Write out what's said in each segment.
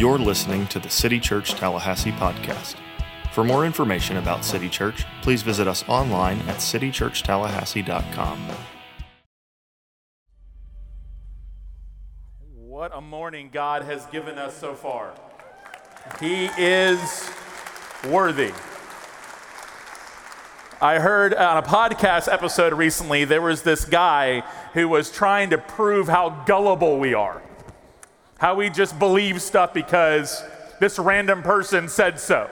You're listening to the City Church Tallahassee podcast. For more information about City Church, please visit us online at citychurchtallahassee.com. What a morning God has given us so far. He is worthy. I heard on a podcast episode recently, there was this guy who was trying to prove how gullible we are, how we just believe stuff because this random person said so,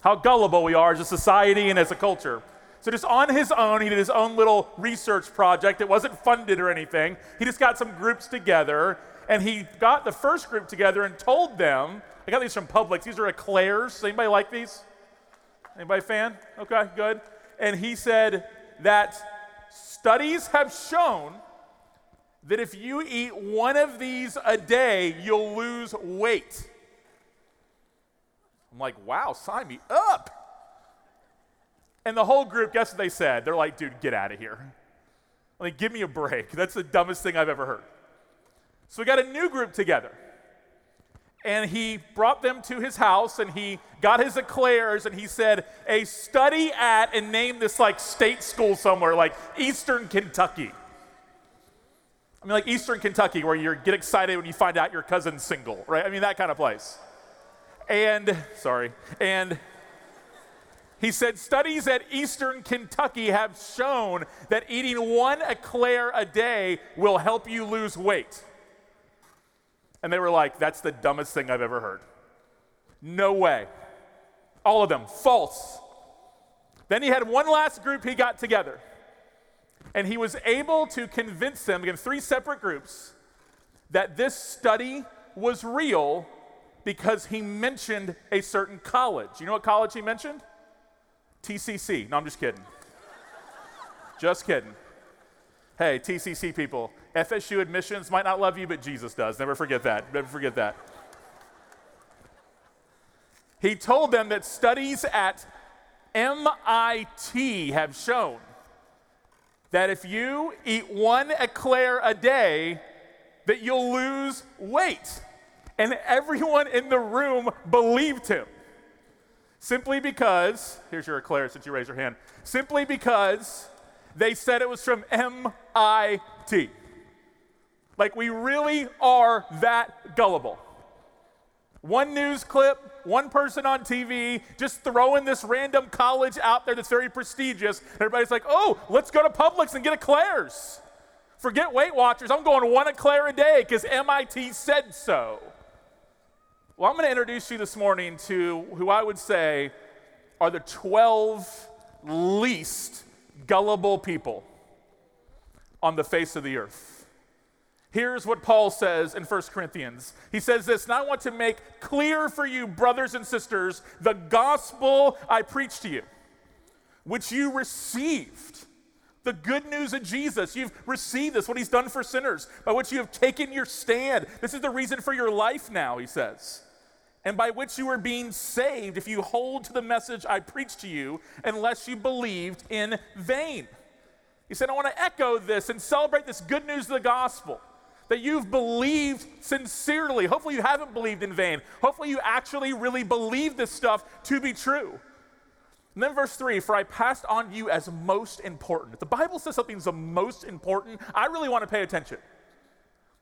how gullible we are as a society and as a culture. So, just on his own, he did his own little research project. It wasn't funded or anything. He just got some groups together, and he got the first group together and told them I got these from Publix. These are eclairs. Anybody like these? Anybody fan? Okay, good. And he said that studies have shown that if you eat one of these a day, you'll lose weight. I'm like, wow, sign me up. And the whole group, guess what they said? They're like, dude, get out of here. Like, give me a break. That's the dumbest thing I've ever heard. So we got a new group together and he brought them to his house and he got his eclairs and he said, A study at, and named this like state school somewhere, like Eastern Kentucky. I mean, like Eastern Kentucky, where you get excited when you find out your cousin's single, right? I mean, that kind of place. And, sorry, and he said, studies at Eastern Kentucky have shown that eating one eclair a day will help you lose weight. And they were like, that's the dumbest thing I've ever heard. No way. All of them, false. Then he had one last group he got together. And he was able to convince them, again, three separate groups, that this study was real because he mentioned a certain college. You know what college he mentioned? TCC. No, I'm just kidding. just kidding. Hey, TCC people, FSU admissions might not love you, but Jesus does. Never forget that. Never forget that. He told them that studies at MIT have shown that if you eat one eclair a day, that you'll lose weight. And everyone in the room believed him. Simply because, here's your eclair since you raised your hand, simply because they said it was from MIT. Like, we really are that gullible. One news clip, one person on TV, just throwing this random college out there that's very prestigious. Everybody's like, oh, let's go to Publix and get eclairs. Forget Weight Watchers. I'm going one eclair a day because MIT said so. Well, I'm going to introduce you this morning to who I would say are the 12 least gullible people on the face of the earth. Here's what Paul says in 1 Corinthians. He says this, and I want to make clear for you, brothers and sisters, the gospel I preached to you, which you received. The good news of Jesus. You've received this, what he's done for sinners, by which you have taken your stand. This is the reason for your life now, he says and by which you are being saved if you hold to the message I preached to you, unless you believed in vain. He said, I want to echo this and celebrate this good news of the gospel that you've believed sincerely. Hopefully, you haven't believed in vain. Hopefully, you actually really believe this stuff to be true. And then, verse 3 For I passed on you as most important. If the Bible says something's the most important, I really want to pay attention.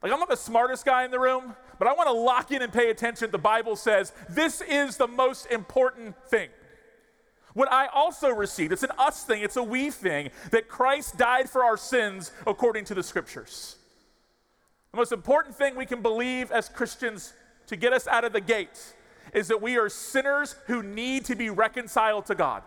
Like, I'm not the smartest guy in the room, but I want to lock in and pay attention. The Bible says this is the most important thing. What I also received, it's an us thing, it's a we thing, that Christ died for our sins according to the scriptures. The most important thing we can believe as Christians to get us out of the gate is that we are sinners who need to be reconciled to God.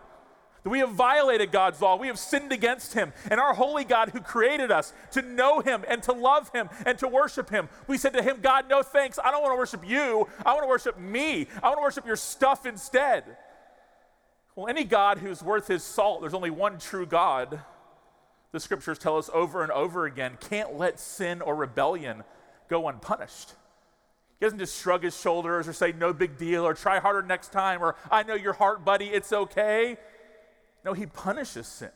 That we have violated God's law. We have sinned against Him. And our holy God, who created us to know Him and to love Him and to worship Him, we said to Him, God, no thanks. I don't want to worship you. I want to worship me. I want to worship your stuff instead. Well, any God who's worth his salt, there's only one true God. The scriptures tell us over and over again can't let sin or rebellion go unpunished. He doesn't just shrug his shoulders or say, no big deal, or try harder next time, or I know your heart, buddy, it's okay. No, he punishes sin.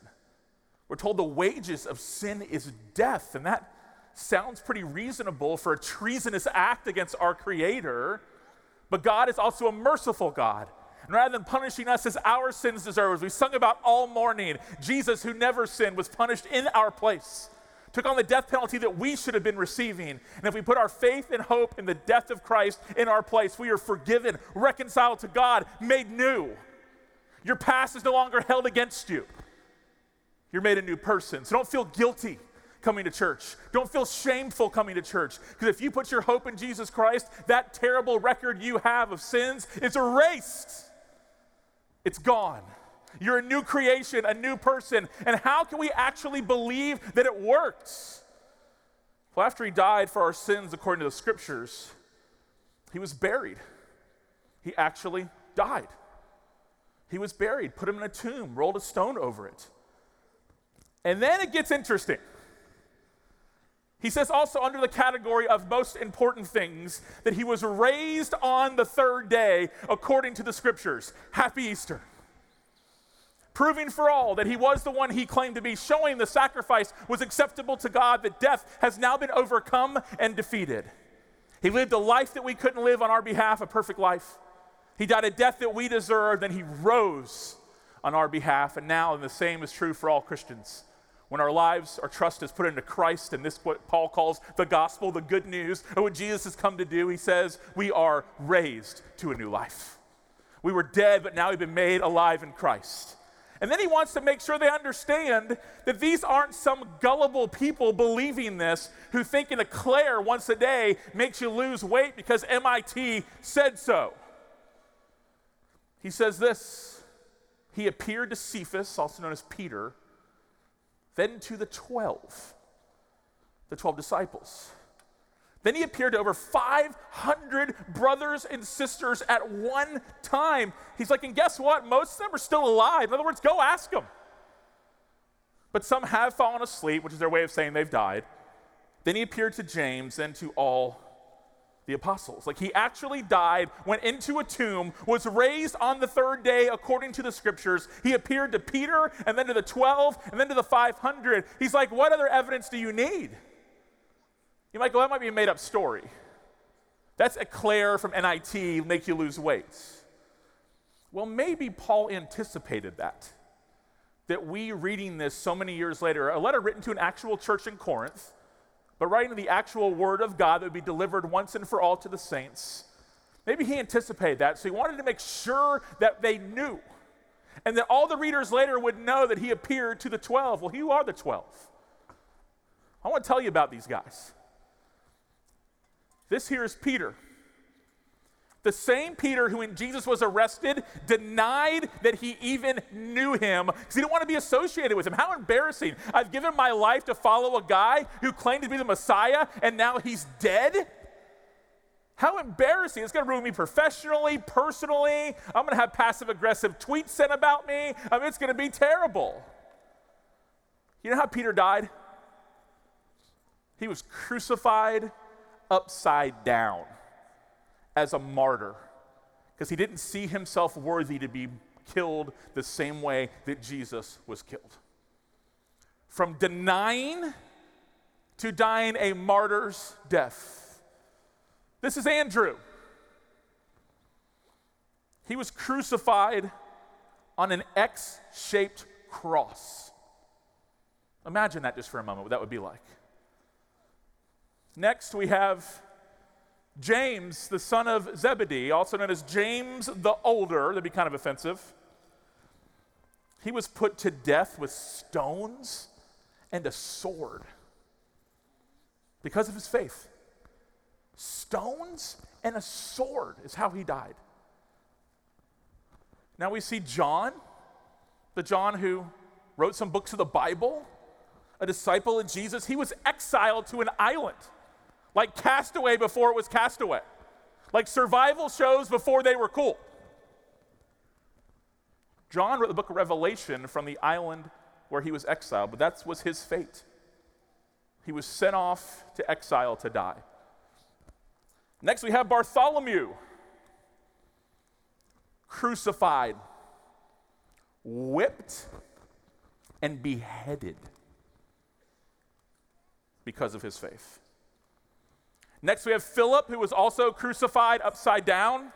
We're told the wages of sin is death, and that, sounds pretty reasonable for a treasonous act against our Creator, but God is also a merciful God. And rather than punishing us as our sins deserve, as we sung about all morning, Jesus, who never sinned, was punished in our place, took on the death penalty that we should have been receiving. And if we put our faith and hope in the death of Christ in our place, we are forgiven, reconciled to God, made new. Your past is no longer held against you. You're made a new person. So don't feel guilty coming to church. Don't feel shameful coming to church. Because if you put your hope in Jesus Christ, that terrible record you have of sins is erased. It's gone. You're a new creation, a new person. And how can we actually believe that it works? Well, after he died for our sins according to the scriptures, he was buried. He actually died. He was buried, put him in a tomb, rolled a stone over it. And then it gets interesting. He says also under the category of most important things that he was raised on the third day according to the scriptures. Happy Easter. Proving for all that he was the one he claimed to be, showing the sacrifice was acceptable to God, that death has now been overcome and defeated. He lived a life that we couldn't live on our behalf, a perfect life. He died a death that we deserved, and he rose on our behalf. And now, and the same is true for all Christians. When our lives, our trust is put into Christ, and this what Paul calls the gospel, the good news of what Jesus has come to do, he says, we are raised to a new life. We were dead, but now we've been made alive in Christ. And then he wants to make sure they understand that these aren't some gullible people believing this who think an eclair once a day makes you lose weight because MIT said so. He says this He appeared to Cephas, also known as Peter, then to the 12, the 12 disciples. Then he appeared to over 500 brothers and sisters at one time. He's like, and guess what? Most of them are still alive. In other words, go ask them. But some have fallen asleep, which is their way of saying they've died. Then he appeared to James, then to all the apostles. Like he actually died, went into a tomb, was raised on the third day according to the scriptures. He appeared to Peter and then to the 12 and then to the 500. He's like, what other evidence do you need? You might go, that might be a made up story. That's Eclair from MIT, make you lose weight. Well, maybe Paul anticipated that. That we reading this so many years later, a letter written to an actual church in Corinth, but writing the actual word of God that would be delivered once and for all to the saints. Maybe he anticipated that, so he wanted to make sure that they knew. And that all the readers later would know that he appeared to the 12. Well, who are the 12? I want to tell you about these guys. This here is Peter. The same Peter who, when Jesus was arrested, denied that he even knew him because he didn't want to be associated with him. How embarrassing. I've given my life to follow a guy who claimed to be the Messiah and now he's dead. How embarrassing. It's going to ruin me professionally, personally. I'm going to have passive aggressive tweets sent about me. I mean, it's going to be terrible. You know how Peter died? He was crucified upside down as a martyr because he didn't see himself worthy to be killed the same way that Jesus was killed. From denying to dying a martyr's death. This is Andrew. He was crucified on an X shaped cross. Imagine that just for a moment, what that would be like. Next, we have James, the son of Zebedee, also known as James the Older, that'd be kind of offensive. He was put to death with stones and a sword because of his faith. Stones and a sword is how he died. Now we see John, the John who wrote some books of the Bible, a disciple of Jesus. He was exiled to an island like Castaway before it was Castaway, like survival shows before they were cool. John wrote the book of Revelation from the island where he was exiled, but that was his fate. He was sent off to exile to die. Next, we have Bartholomew, crucified, whipped, and beheaded. because of his faith. Next, we have Philip, who was also crucified upside down.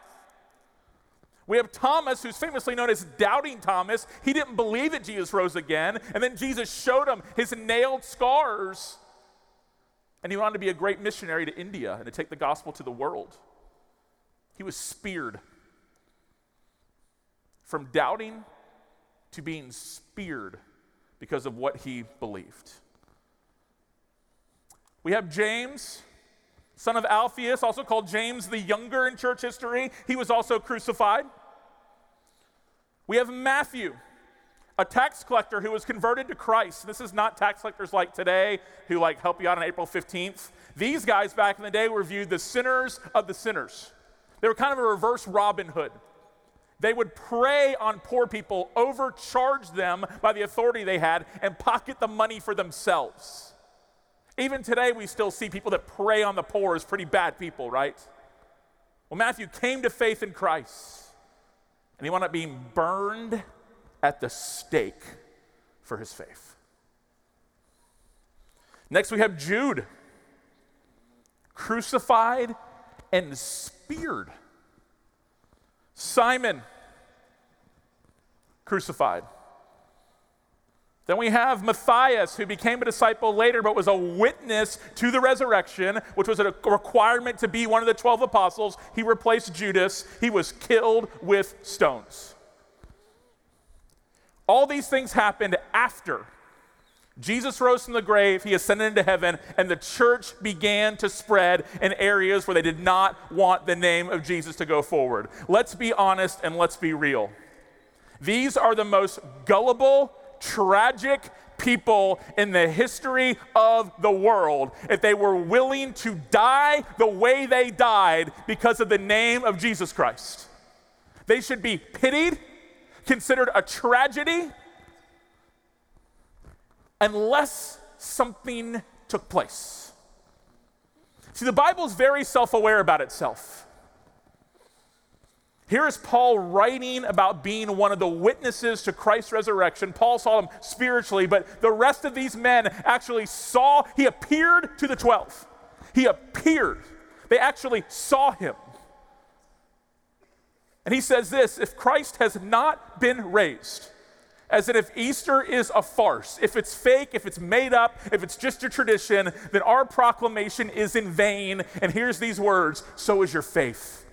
We have Thomas, who's famously known as Doubting Thomas. He didn't believe that Jesus rose again. And then Jesus showed him his nailed scars. And he went on to be a great missionary to India and to take the gospel to the world. He was speared. From doubting to being speared because of what he believed. We have James, son of Alphaeus, also called James the Younger in church history. He was also crucified. We have Matthew, a tax collector who was converted to Christ. This is not tax collectors like today who like help you out on April 15th. These guys back in the day were viewed the sinners of the sinners. They were kind of a reverse Robin Hood. They would prey on poor people, overcharge them by the authority they had, and pocket the money for themselves. Even today, we still see people that prey on the poor as pretty bad people, right? Well, Matthew came to faith in Christ and he wound up being burned at the stake for his faith. Next, we have Jude, crucified and speared. Simon, crucified. Then we have Matthias, who became a disciple later, but was a witness to the resurrection, which was a requirement to be one of the 12 apostles. He replaced Judas. He was killed with stones. All these things happened after Jesus rose from the grave, he ascended into heaven, and the church began to spread in areas where they did not want the name of Jesus to go forward. Let's be honest and let's be real. These are the most gullible, tragic people in the history of the world if they were willing to die the way they died because of the name of Jesus Christ. They should be pitied, considered a tragedy, unless something took place. See, the Bible is very self aware about itself. Here is Paul writing about being one of the witnesses to Christ's resurrection. Paul saw him spiritually, but the rest of these men actually saw, he appeared to the 12. He appeared. They actually saw him. And he says this if Christ has not been raised, as in if Easter is a farce, if it's fake, if it's made up, if it's just a tradition, then our proclamation is in vain. And here's these words so is your faith.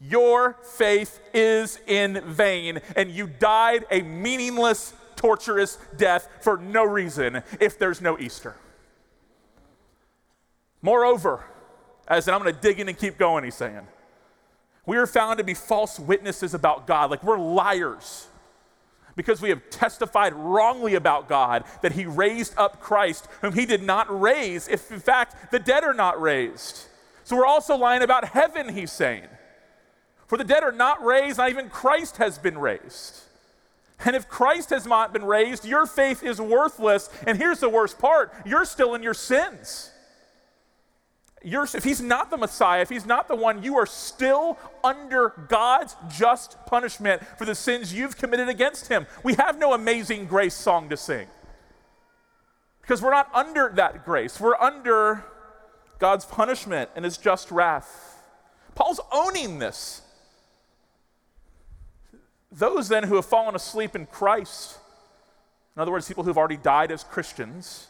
Your faith is in vain, and you died a meaningless, torturous death for no reason if there's no Easter. Moreover, as in, I'm going to dig in and keep going, he's saying, we are found to be false witnesses about God, like we're liars because we have testified wrongly about God that He raised up Christ, whom He did not raise, if in fact the dead are not raised. So we're also lying about heaven, He's saying. For the dead are not raised, not even Christ has been raised. And if Christ has not been raised, your faith is worthless. And here's the worst part you're still in your sins. You're, if he's not the Messiah, if he's not the one, you are still under God's just punishment for the sins you've committed against him. We have no amazing grace song to sing because we're not under that grace. We're under God's punishment and his just wrath. Paul's owning this. Those then who have fallen asleep in Christ, in other words, people who've already died as Christians,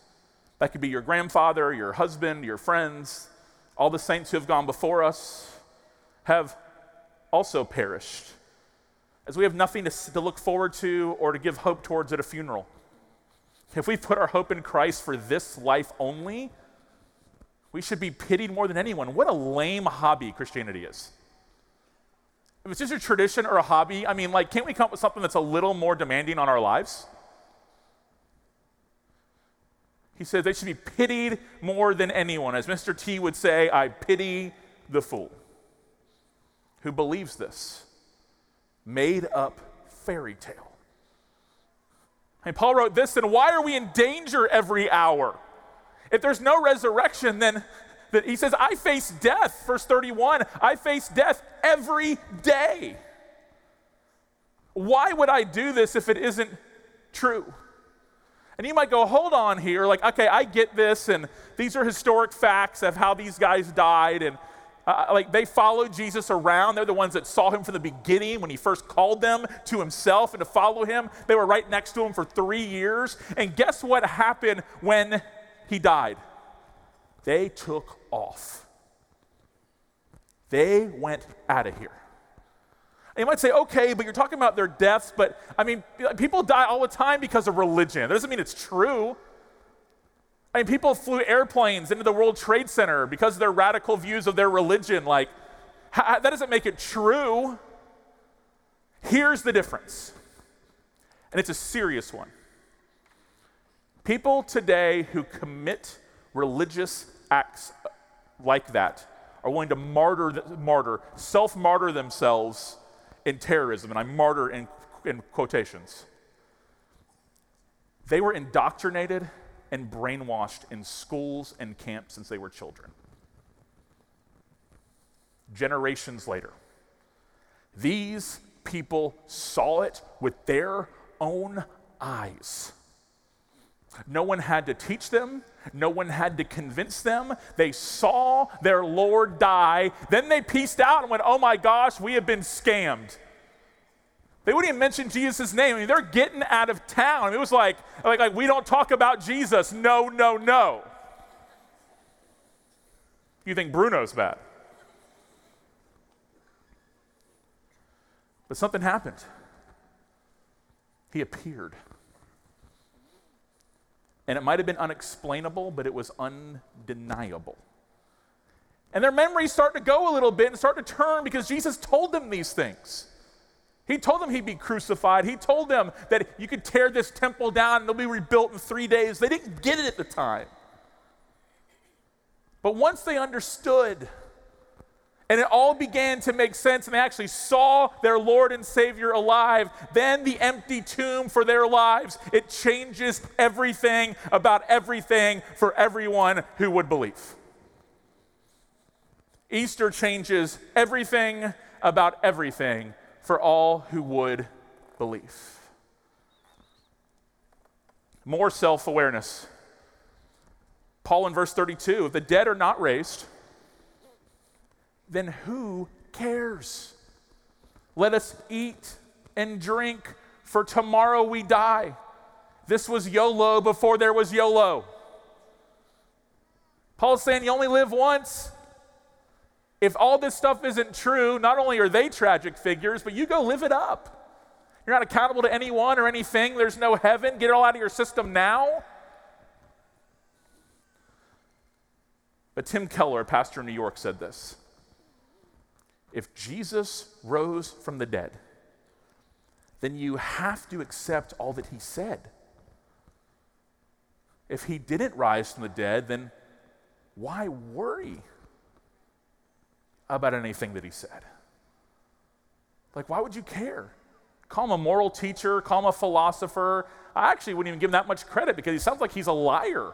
that could be your grandfather, your husband, your friends, all the saints who have gone before us, have also perished. As we have nothing to, to look forward to or to give hope towards at a funeral. If we put our hope in Christ for this life only, we should be pitied more than anyone. What a lame hobby Christianity is. If it's just a tradition or a hobby, I mean, like, can't we come up with something that's a little more demanding on our lives? He says they should be pitied more than anyone. As Mr. T would say, I pity the fool who believes this made up fairy tale. And Paul wrote this, then why are we in danger every hour? If there's no resurrection, then that he says, I face death. Verse 31 I face death every day. Why would I do this if it isn't true? And you might go, hold on here, like, okay, I get this, and these are historic facts of how these guys died, and uh, like they followed Jesus around. They're the ones that saw him from the beginning when he first called them to himself and to follow him. They were right next to him for three years. And guess what happened when he died? They took off. They went out of here. And you might say, okay, but you're talking about their deaths, but I mean, people die all the time because of religion. That doesn't mean it's true. I mean, people flew airplanes into the World Trade Center because of their radical views of their religion. Like, that doesn't make it true. Here's the difference, and it's a serious one. People today who commit religious acts like that are willing to martyr, martyr self martyr themselves in terrorism, and I martyr in, in quotations. They were indoctrinated and brainwashed in schools and camps since they were children. Generations later, these people saw it with their own eyes. No one had to teach them. No one had to convince them. They saw their Lord die. Then they pieced out and went, oh my gosh, we have been scammed. They wouldn't even mention Jesus' name. I mean, they're getting out of town. It was like, like, like we don't talk about Jesus. No, no, no. You think Bruno's bad. But something happened. He appeared. And it might have been unexplainable, but it was undeniable. And their memories start to go a little bit and start to turn because Jesus told them these things. He told them he'd be crucified. He told them that you could tear this temple down and it'll be rebuilt in three days. They didn't get it at the time. But once they understood, and it all began to make sense, and they actually saw their Lord and Savior alive, then the empty tomb for their lives, it changes everything about everything for everyone who would believe. Easter changes everything about everything for all who would believe. More self awareness. Paul in verse 32 if the dead are not raised, then who cares? Let us eat and drink, for tomorrow we die. This was YOLO before there was YOLO. Paul's saying you only live once. If all this stuff isn't true, not only are they tragic figures, but you go live it up. You're not accountable to anyone or anything. There's no heaven. Get it all out of your system now. But Tim Keller, pastor in New York, said this If Jesus rose from the dead, then you have to accept all that he said. If he didn't rise from the dead, then why worry? about anything that he said. Like, why would you care? Call him a moral teacher, call him a philosopher. I actually wouldn't even give him that much credit because he sounds like he's a liar.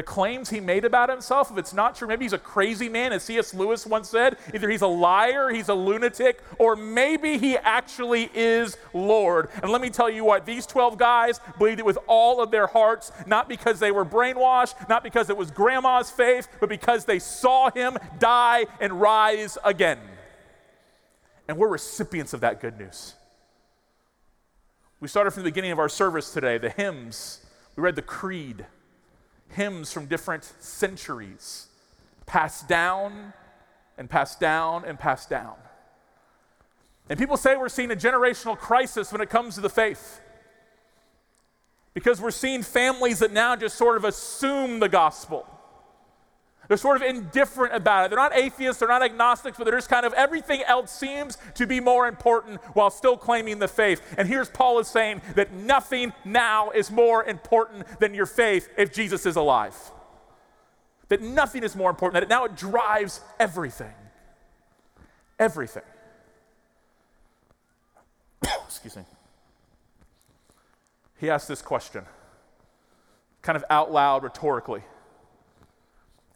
The claims he made about himself, if it's not true, maybe he's a crazy man, as C.S. Lewis once said. Either he's a liar, he's a lunatic, or maybe he actually is Lord. And let me tell you what, these 12 guys believed it with all of their hearts, not because they were brainwashed, not because it was grandma's faith, but because they saw him die and rise again. And we're recipients of that good news. We started from the beginning of our service today, the hymns, we read the creed hymns from different centuries, passed down and passed down and passed down. And people say we're seeing a generational crisis when it comes to the faith. Because we're seeing families that now just sort of assume the gospel. They're sort of indifferent about it. They're not atheists, they're not agnostics, but they're just kind of everything else seems to be more important while still claiming the faith. And here's Paul is saying that nothing now is more important than your faith if Jesus is alive. That nothing is more important, that it, now it drives everything. Everything. Excuse me. He asked this question, kind of out loud, rhetorically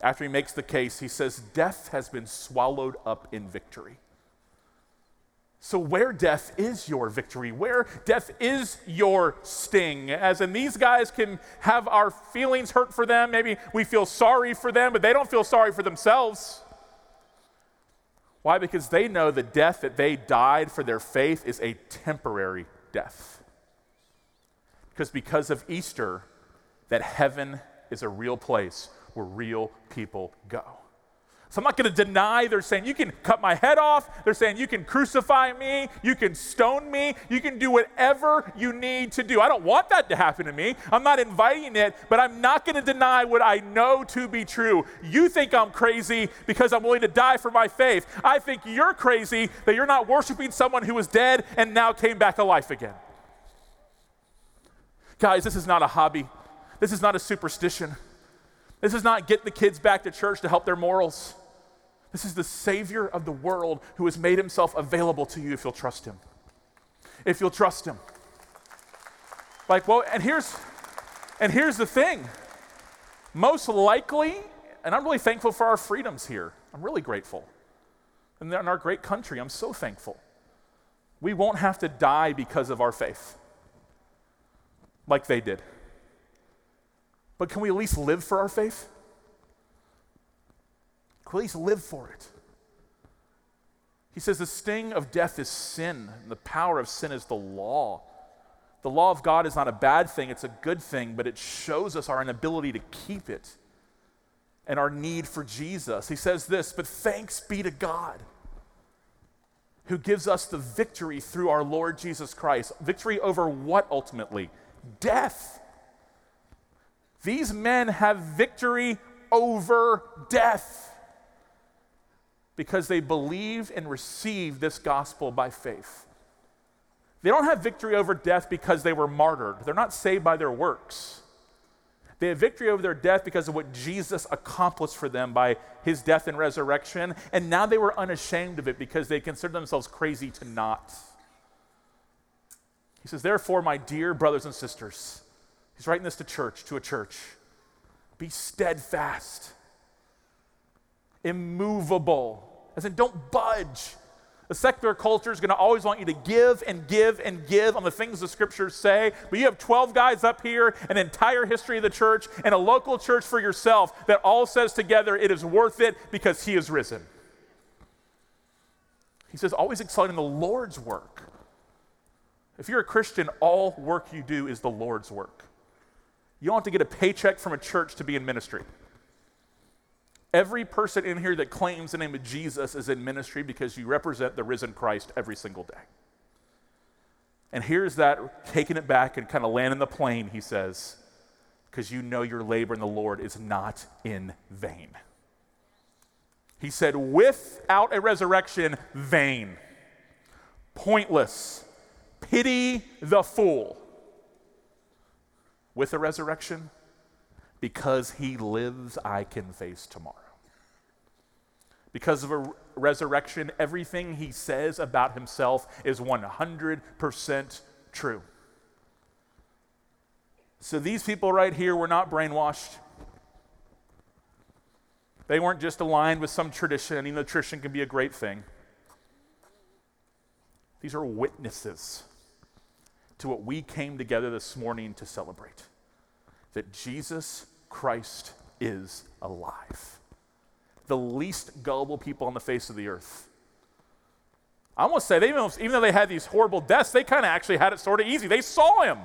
after he makes the case, he says, Death has been swallowed up in victory. So, where death is your victory, where death is your sting, as in these guys can have our feelings hurt for them, maybe we feel sorry for them, but they don't feel sorry for themselves. Why? Because they know the death that they died for their faith is a temporary death. Because because of Easter, that heaven is a real place where real people go. So I'm not going to deny they're saying you can cut my head off. They're saying you can crucify me, you can stone me, you can do whatever you need to do. I don't want that to happen to me. I'm not inviting it, but I'm not going to deny what I know to be true. You think I'm crazy because I'm willing to die for my faith. I think you're crazy that you're not worshiping someone who was dead and now came back alive again. Guys, this is not a hobby. This is not a superstition. This is not get the kids back to church to help their morals. This is the Savior of the world who has made himself available to you if you'll trust him. If you'll trust him. Like, well, and here's and here's the thing. Most likely, and I'm really thankful for our freedoms here. I'm really grateful. And in our great country, I'm so thankful. We won't have to die because of our faith like they did. But can we at least live for our faith? Can we at least live for it. He says the sting of death is sin, and the power of sin is the law. The law of God is not a bad thing, it's a good thing, but it shows us our inability to keep it and our need for Jesus. He says this, but thanks be to God who gives us the victory through our Lord Jesus Christ. Victory over what ultimately? Death. These men have victory over death because they believe and receive this gospel by faith. They don't have victory over death because they were martyred. They're not saved by their works. They have victory over their death because of what Jesus accomplished for them by his death and resurrection. And now they were unashamed of it because they considered themselves crazy to not. He says, Therefore, my dear brothers and sisters, he's writing this to church, to a church, be steadfast immovable. As in, don't budge. The secular culture is going to always want you to give and give and give on the things the scriptures say. But you have 12 guys up here, an entire history of the church, and a local church for yourself that all says together it is worth it because he is risen. He says, always excelling in the Lord's work. If you're a Christian, all work you do is the Lord's work. You don't have to get a paycheck from a church to be in ministry. Every person in here that claims the name of Jesus is in ministry because you represent the risen Christ every single day. And here's that taking it back and kind of landing the plane, he says, because you know your labor in the Lord is not in vain. He said, without a resurrection, vain, pointless, pity the fool. With a resurrection, because he lives, I can face tomorrow. Because of a resurrection, everything he says about himself is 100% true. So these people right here were not brainwashed. They weren't just aligned with some tradition, even though tradition can be a great thing. These are witnesses to what we came together this morning to celebrate that Jesus Christ is alive the least gullible people on the face of the earth. I almost say, they even, even though they had these horrible deaths, they kind of actually had it sort of easy. They saw him.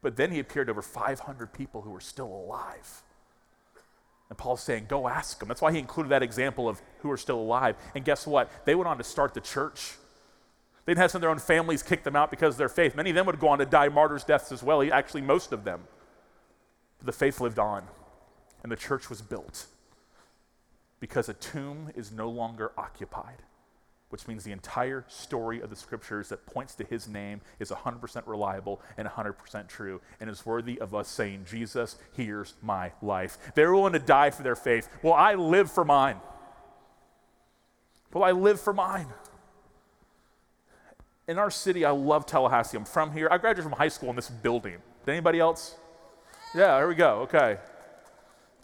But then he appeared to over 500 people who were still alive. And Paul's saying, go ask them. That's why he included that example of who are still alive. And guess what? They went on to start the church. They'd have some of their own families kick them out because of their faith. Many of them would go on to die martyrs' deaths as well, actually, most of them. But the faith lived on, and the church was built because a tomb is no longer occupied, which means the entire story of the scriptures that points to his name is 100% reliable and 100% true and is worthy of us saying, Jesus, here's my life. They're willing to die for their faith. Well, I live for mine. Well, I live for mine. In our city, I love Tallahassee. I'm from here. I graduated from high school in this building. Did anybody else? Yeah, here we go. Okay.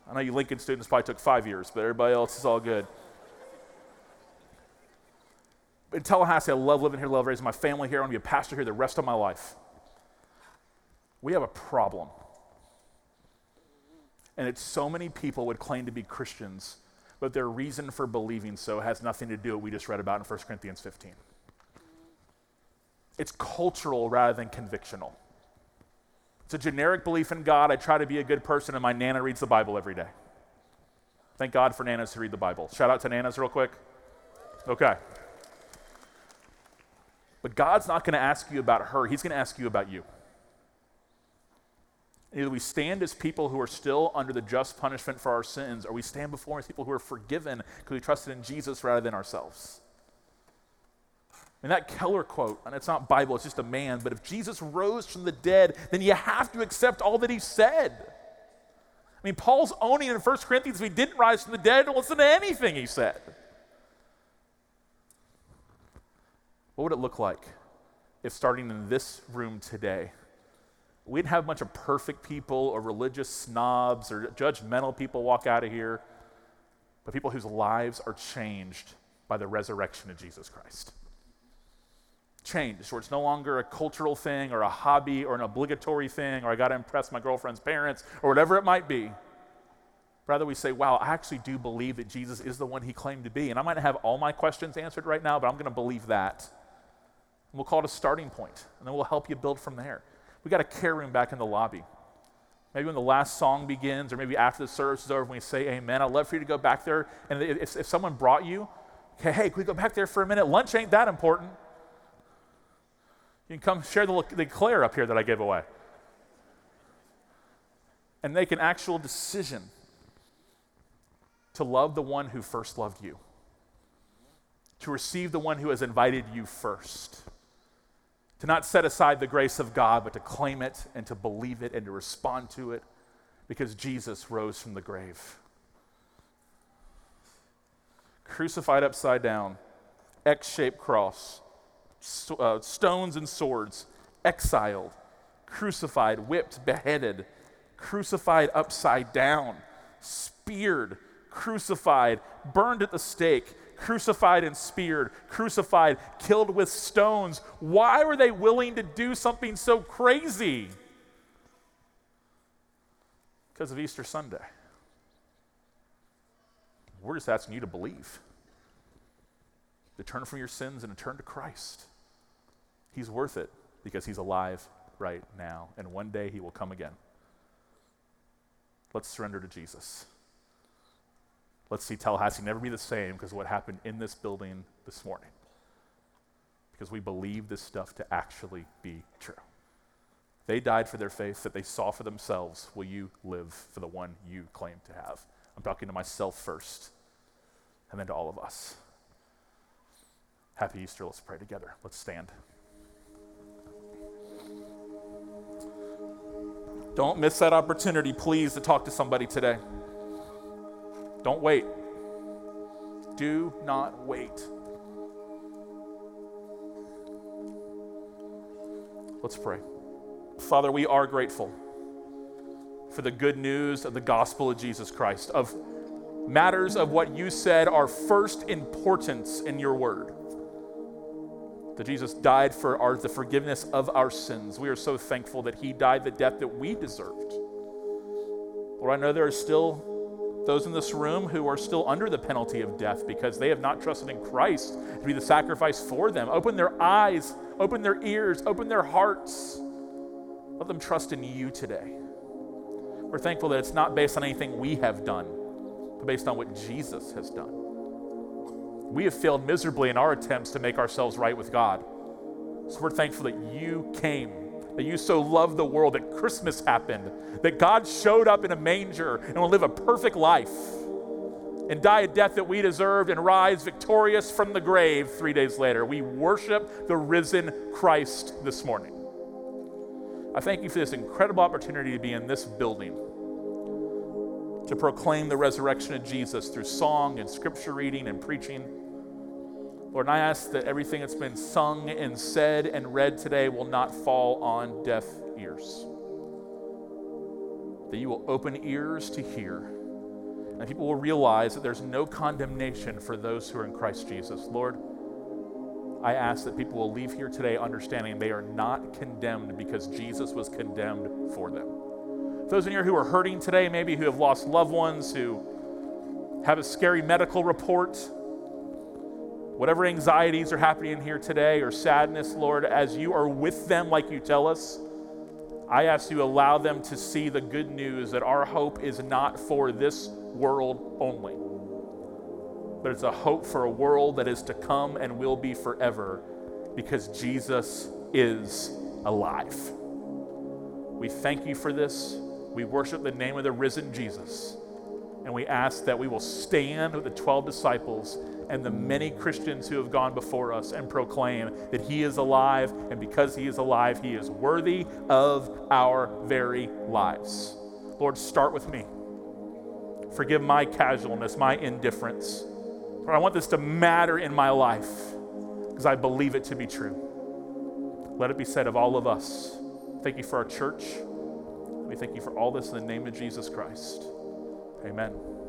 I know you Lincoln students probably took five years, but everybody else is all good. in Tallahassee, I love living here, love raising my family here. I want to be a pastor here the rest of my life. We have a problem. And it's so many people would claim to be Christians, but their reason for believing so has nothing to do with what we just read about in 1 Corinthians 15. It's cultural rather than convictional. It's a generic belief in God. I try to be a good person, and my Nana reads the Bible every day. Thank God for Nanas to read the Bible. Shout out to Nanas, real quick. Okay. But God's not going to ask you about her, He's going to ask you about you. Either we stand as people who are still under the just punishment for our sins, or we stand before as people who are forgiven because we trusted in Jesus rather than ourselves. And that Keller quote, and it's not Bible, it's just a man, but if Jesus rose from the dead, then you have to accept all that he said. I mean, Paul's owning in 1 Corinthians if he didn't rise from the dead, don't listen to anything he said. What would it look like if starting in this room today, we didn't have a bunch of perfect people or religious snobs or judgmental people walk out of here, but people whose lives are changed by the resurrection of Jesus Christ? Changed, where it's no longer a cultural thing or a hobby or an obligatory thing or I got to impress my girlfriend's parents or whatever it might be. Rather, we say, wow, I actually do believe that Jesus is the one he claimed to be. And I might have all my questions answered right now, but I'm going to believe that. And we'll call it a starting point, and then we'll help you build from there. We got a care room back in the lobby. Maybe when the last song begins, or maybe after the service is over, when we say amen, I'd love for you to go back there. And if, if someone brought you, okay, hey, can we go back there for a minute? Lunch ain't that important. You can come share the, the Claire up here that I gave away. And make an actual decision to love the one who first loved you, to receive the one who has invited you first to not set aside the grace of God, but to claim it and to believe it and to respond to it because Jesus rose from the grave. Crucified upside down, X shaped cross, st- uh, stones and swords, exiled, crucified, whipped, beheaded, crucified upside down, speared, crucified, burned at the stake, crucified and speared, crucified, killed with stones. Why were they willing to do something so crazy? Because of Easter Sunday. We're just asking you to believe, to turn from your sins and to turn to Christ. He's worth it because he's alive right now, and one day he will come again. Let's surrender to Jesus. Let's see Tallahassee never be the same because what happened in this building this morning. Because we believe this stuff to actually be true. They died for their faith that they saw for themselves. Will you live for the one you claim to have? I'm talking to myself first, and then to all of us. Happy Easter. Let's pray together. Let's stand. Don't miss that opportunity, please, to talk to somebody today. Don't wait. Do not wait. Let's pray. Father, we are grateful for the good news of the gospel of Jesus Christ, of matters of what you said are first importance in your word. That Jesus died for our, the forgiveness of our sins. We are so thankful that he died the death that we deserved. Lord, I know there are still those in this room who are still under the penalty of death because they have not trusted in Christ to be the sacrifice for them. Open their eyes, open their ears, open their hearts. Let them trust in you today. We're thankful that it's not based on anything we have done, but based on what Jesus has done. We have failed miserably in our attempts to make ourselves right with God. So we're thankful that you came that you so loved the world that Christmas happened, that God showed up in a manger and will live a perfect life and die a death that we deserved and rise victorious from the grave three days later. We worship the risen Christ this morning. I thank you for this incredible opportunity to be in this building to proclaim the resurrection of Jesus through song and scripture reading and preaching. Lord, and I ask that everything that's been sung and said and read today will not fall on deaf ears. That you will open ears to hear, and people will realize that there's no condemnation for those who are in Christ Jesus. Lord, I ask that people will leave here today understanding they are not condemned because Jesus was condemned for them. Those in here who are hurting today, maybe who have lost loved ones, who have a scary medical report, whatever anxieties are happening here today or sadness, Lord, as you are with them like you tell us, I ask you allow them to see the good news that our hope is not for this world only but it's a hope for a world that is to come and will be forever because Jesus is alive. We thank you for this. We worship the name of the risen Jesus. And we ask that we will stand with the 12 disciples and the many Christians who have gone before us and proclaim that He is alive. And because He is alive, He is worthy of our very lives. Lord, start with me. Forgive my casualness, my indifference. Lord, I want this to matter in my life because I believe it to be true. Let it be said of all of us. Thank you for our church. We thank you for all this in the name of Jesus Christ. Amen.